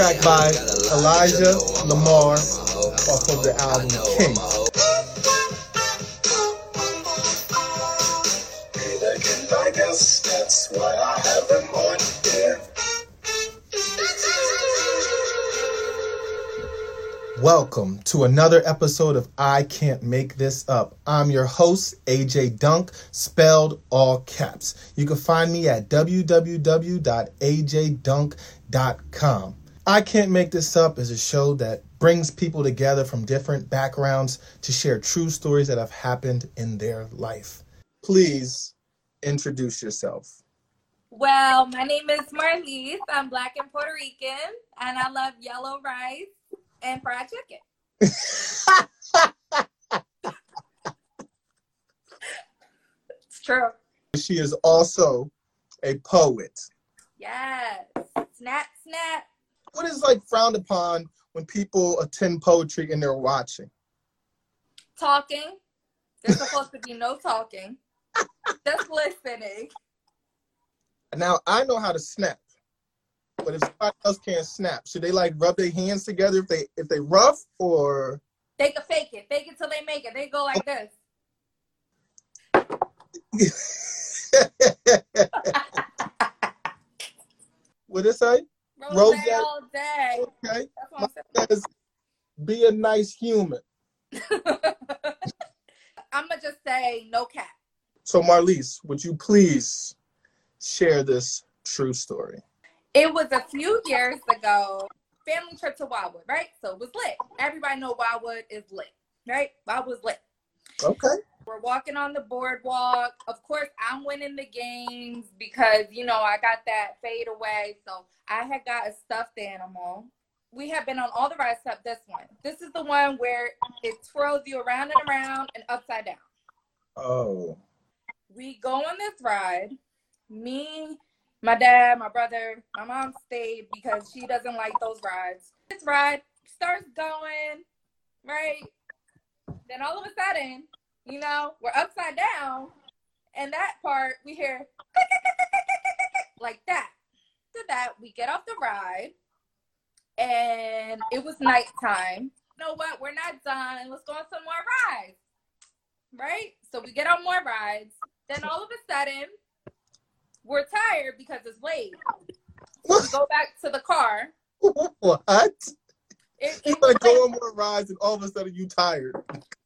track by Elijah Lamar off of the album King. Welcome to another episode of I Can't Make This Up. I'm your host, AJ Dunk, spelled all caps. You can find me at www.ajdunk.com. I Can't Make This Up is a show that brings people together from different backgrounds to share true stories that have happened in their life. Please introduce yourself. Well, my name is Marlise. I'm black and Puerto Rican, and I love yellow rice and fried chicken. it's true. She is also a poet. Yes. Snap, snap. What is like frowned upon when people attend poetry and they're watching? Talking. There's supposed to be no talking. Just listening. Now I know how to snap. But if somebody else can't snap, should they like rub their hands together if they if they rough or they can fake it, fake it till they make it. They go like this. what it say? Rose, Rose all day. Okay. Says, be a nice human. I'm gonna just say no cap. So Marlise, would you please share this true story? It was a few years ago, family trip to Wildwood, right? So it was lit. Everybody know Wildwood is lit, right? Wildwood's lit. Okay. We're walking on the boardwalk. Of course, I'm winning the games because you know I got that fade away. So I had got a stuffed animal. We have been on all the rides except this one. This is the one where it twirls you around and around and upside down. Oh. We go on this ride. Me my dad, my brother, my mom stayed because she doesn't like those rides. This ride starts going, right? Then all of a sudden, you know, we're upside down, and that part we hear like that. To that, we get off the ride, and it was nighttime. You know what? We're not done. Let's go on some more rides, right? So we get on more rides. Then all of a sudden, we're tired because it's late. we go back to the car. What? It, it like go on more rides and all of a sudden you tired.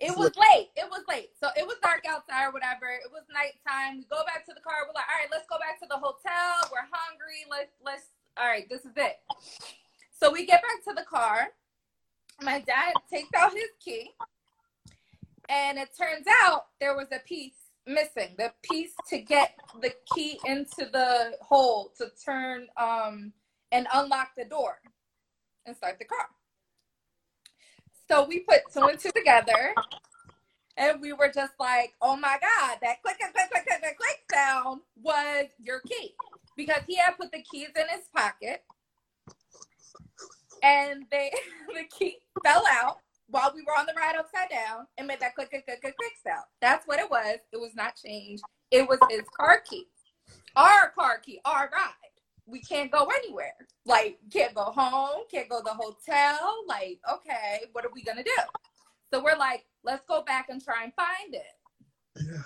It was late. It was late. So it was dark outside or whatever. It was nighttime. We go back to the car. We're like, all right, let's go back to the hotel. We're hungry. Let's let's all right, this is it. So we get back to the car. My dad takes out his key. And it turns out there was a piece missing the piece to get the key into the hole to turn um and unlock the door and start the car. So we put two and two together and we were just like, oh my God, that click, click, click, click, click, click sound was your key. Because he had put the keys in his pocket and they the key fell out while we were on the ride upside down and made that click, click, click, click, click sound. That's what it was. It was not changed. It was his car key, our car key, our ride. We can't go anywhere. Like, can't go home, can't go to the hotel. Like, okay, what are we gonna do? So we're like, let's go back and try and find it. Yeah.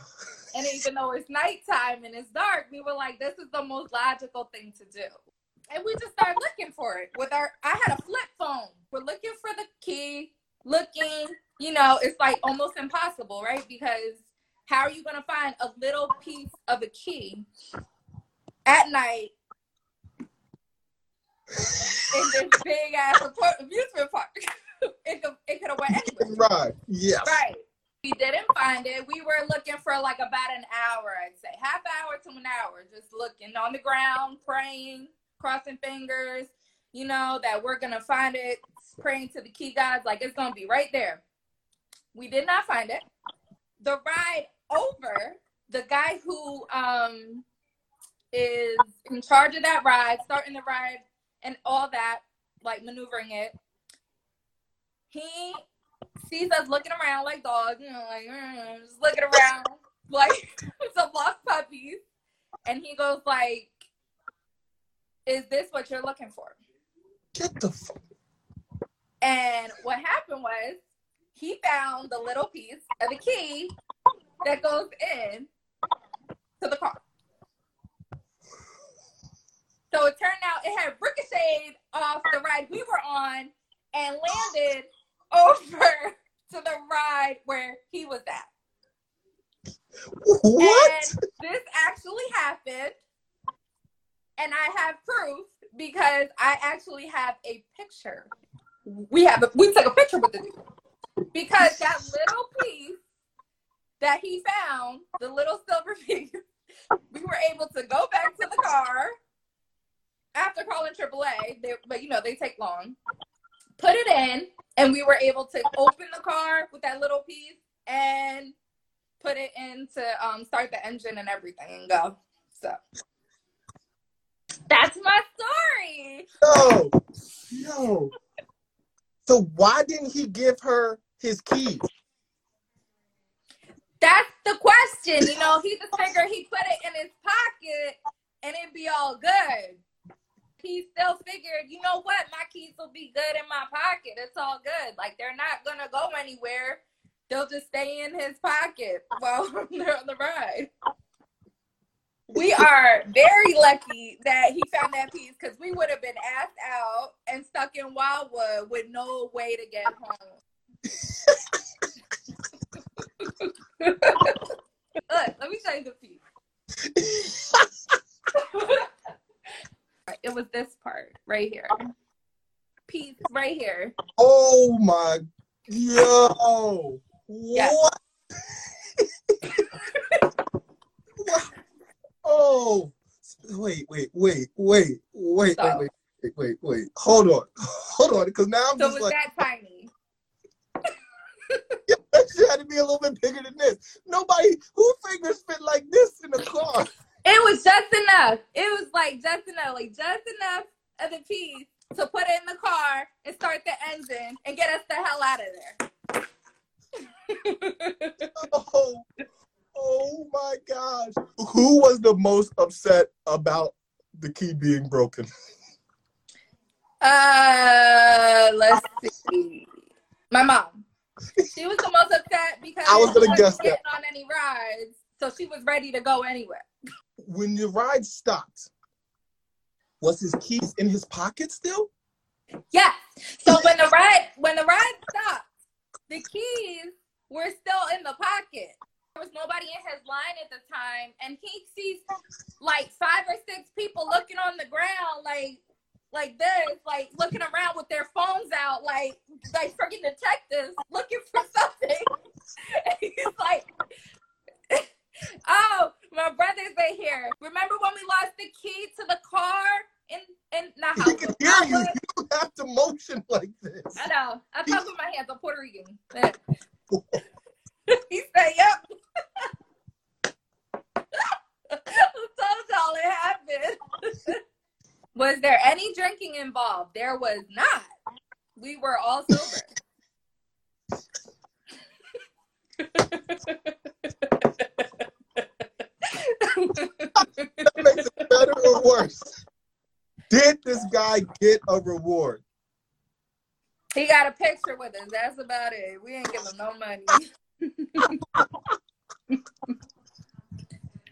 and even though it's nighttime and it's dark, we were like, this is the most logical thing to do. And we just started looking for it with our I had a flip phone. We're looking for the key looking, you know, it's like almost impossible, right? Because how are you going to find a little piece of a key at night in this big ass amusement park? it could it could have went anywhere. Right. Yes. Right. We didn't find it. We were looking for like about an hour, I'd say, half hour to an hour, just looking on the ground, praying, crossing fingers, you know, that we're gonna find it, praying to the key gods, like it's gonna be right there. We did not find it. The ride over, the guy who um is in charge of that ride, starting the ride and all that, like maneuvering it, he sees us looking around like dogs, you know, like mm, just looking around like some lost puppies. And he goes like, Is this what you're looking for? Get the fuck. And what happened was he found the little piece of the key that goes in to the car. So it turned out it off the ride we were on and landed over to the ride where he was at. What? And this actually happened. And I have proof because I actually have a picture. We have a, we took a picture with the dude. Because that little piece that he found, the little silver piece, we were able to go back to the car after calling AAA, they, but you know, they take long. Put it in, and we were able to open the car with that little piece and put it in to um, start the engine and everything and go. So that's my story. No, no. So why didn't he give her his keys? That's the question. You know, he just figured he put it in his pocket and it'd be all good. He still figured, you know what, my keys will be good in my pocket. It's all good. Like they're not gonna go anywhere. They'll just stay in his pocket while they're on the ride. We are very lucky that he found that piece because we would have been asked out and stuck in Wildwood with no way to get home. Look, let me show you the piece. it was this part right here. Piece right here. Oh my, yo, Yes. what? Oh, wait, wait, wait, wait, wait, So- wait, wait, wait, wait. Hold on, hold on, because now I'm So just was like, that tiny. that shit had to be a little bit bigger than this. Nobody, who fingers fit like this in a car? It was just enough. It was like just enough, like just enough of the piece to put it in the car and start the engine and get us the hell out of there. Oh, oh my gosh. Who was the most upset about the key being broken? uh, let's see. My mom. She was the most upset because I was gonna she wasn't guess that. on any rides, so she was ready to go anywhere. When the ride stopped, was his keys in his pocket still? Yeah. So when the ride when the ride stopped, the keys were still in the pocket. There was nobody in his line at the time, and he sees like five or six people looking on the ground, like like this, like looking around with their phones out, like like freaking detectives looking for something. And he's like, "Oh, my brother's in here. Remember when we lost the key to the car in in not He can hear you. You don't have to motion like this. I know. I talk with my hands. I'm Puerto Rican. he said, "Yep." I told y'all it happened. was there any drinking involved? There was not. We were all sober. That makes it better or. Did this guy get a reward? he got a picture with us. That's about it. We ain't give him no money.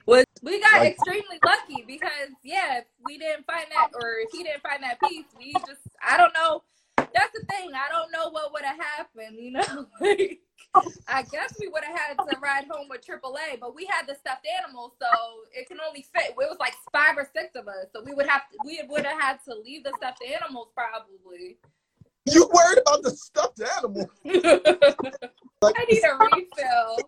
Was we got Like- extremely lucky because yeah, if we didn't find that or if he didn't find that piece, we just I don't know. That's the thing. I don't know what would have happened, you know? I guess we would have had to ride home with AAA, but we had the stuffed animal, so it can only fit. It was like five or six of us, so we would have to, we would have had to leave the stuffed animals probably. You worried about the stuffed animal? Like, I need a refill.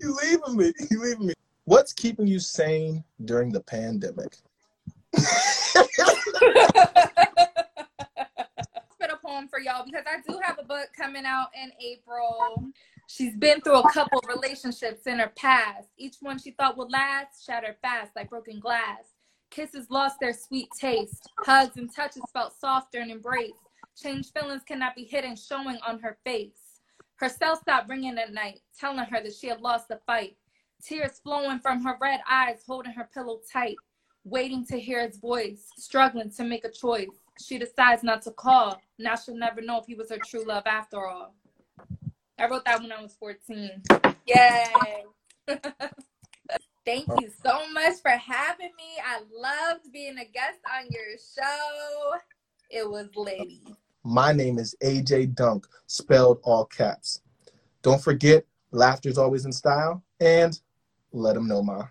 you leaving me? You leaving me? What's keeping you sane during the pandemic? For y'all because I do have a book coming out in April. She's been through a couple relationships in her past. Each one she thought would last shattered fast like broken glass. Kisses lost their sweet taste. Hugs and touches felt softer and embraced. Changed feelings cannot be hidden, showing on her face. Her cell stopped ringing at night, telling her that she had lost the fight. Tears flowing from her red eyes, holding her pillow tight. waiting to hear his voice, struggling to make a choice. She decides not to call. Now she'll never know if he was her true love after all. I wrote that when I was 14. Yay. Thank you so much for having me. I loved being a guest on your show. It was Liddy. My name is AJ Dunk, spelled all caps. Don't forget, laughter's always in style, and let them know, Ma.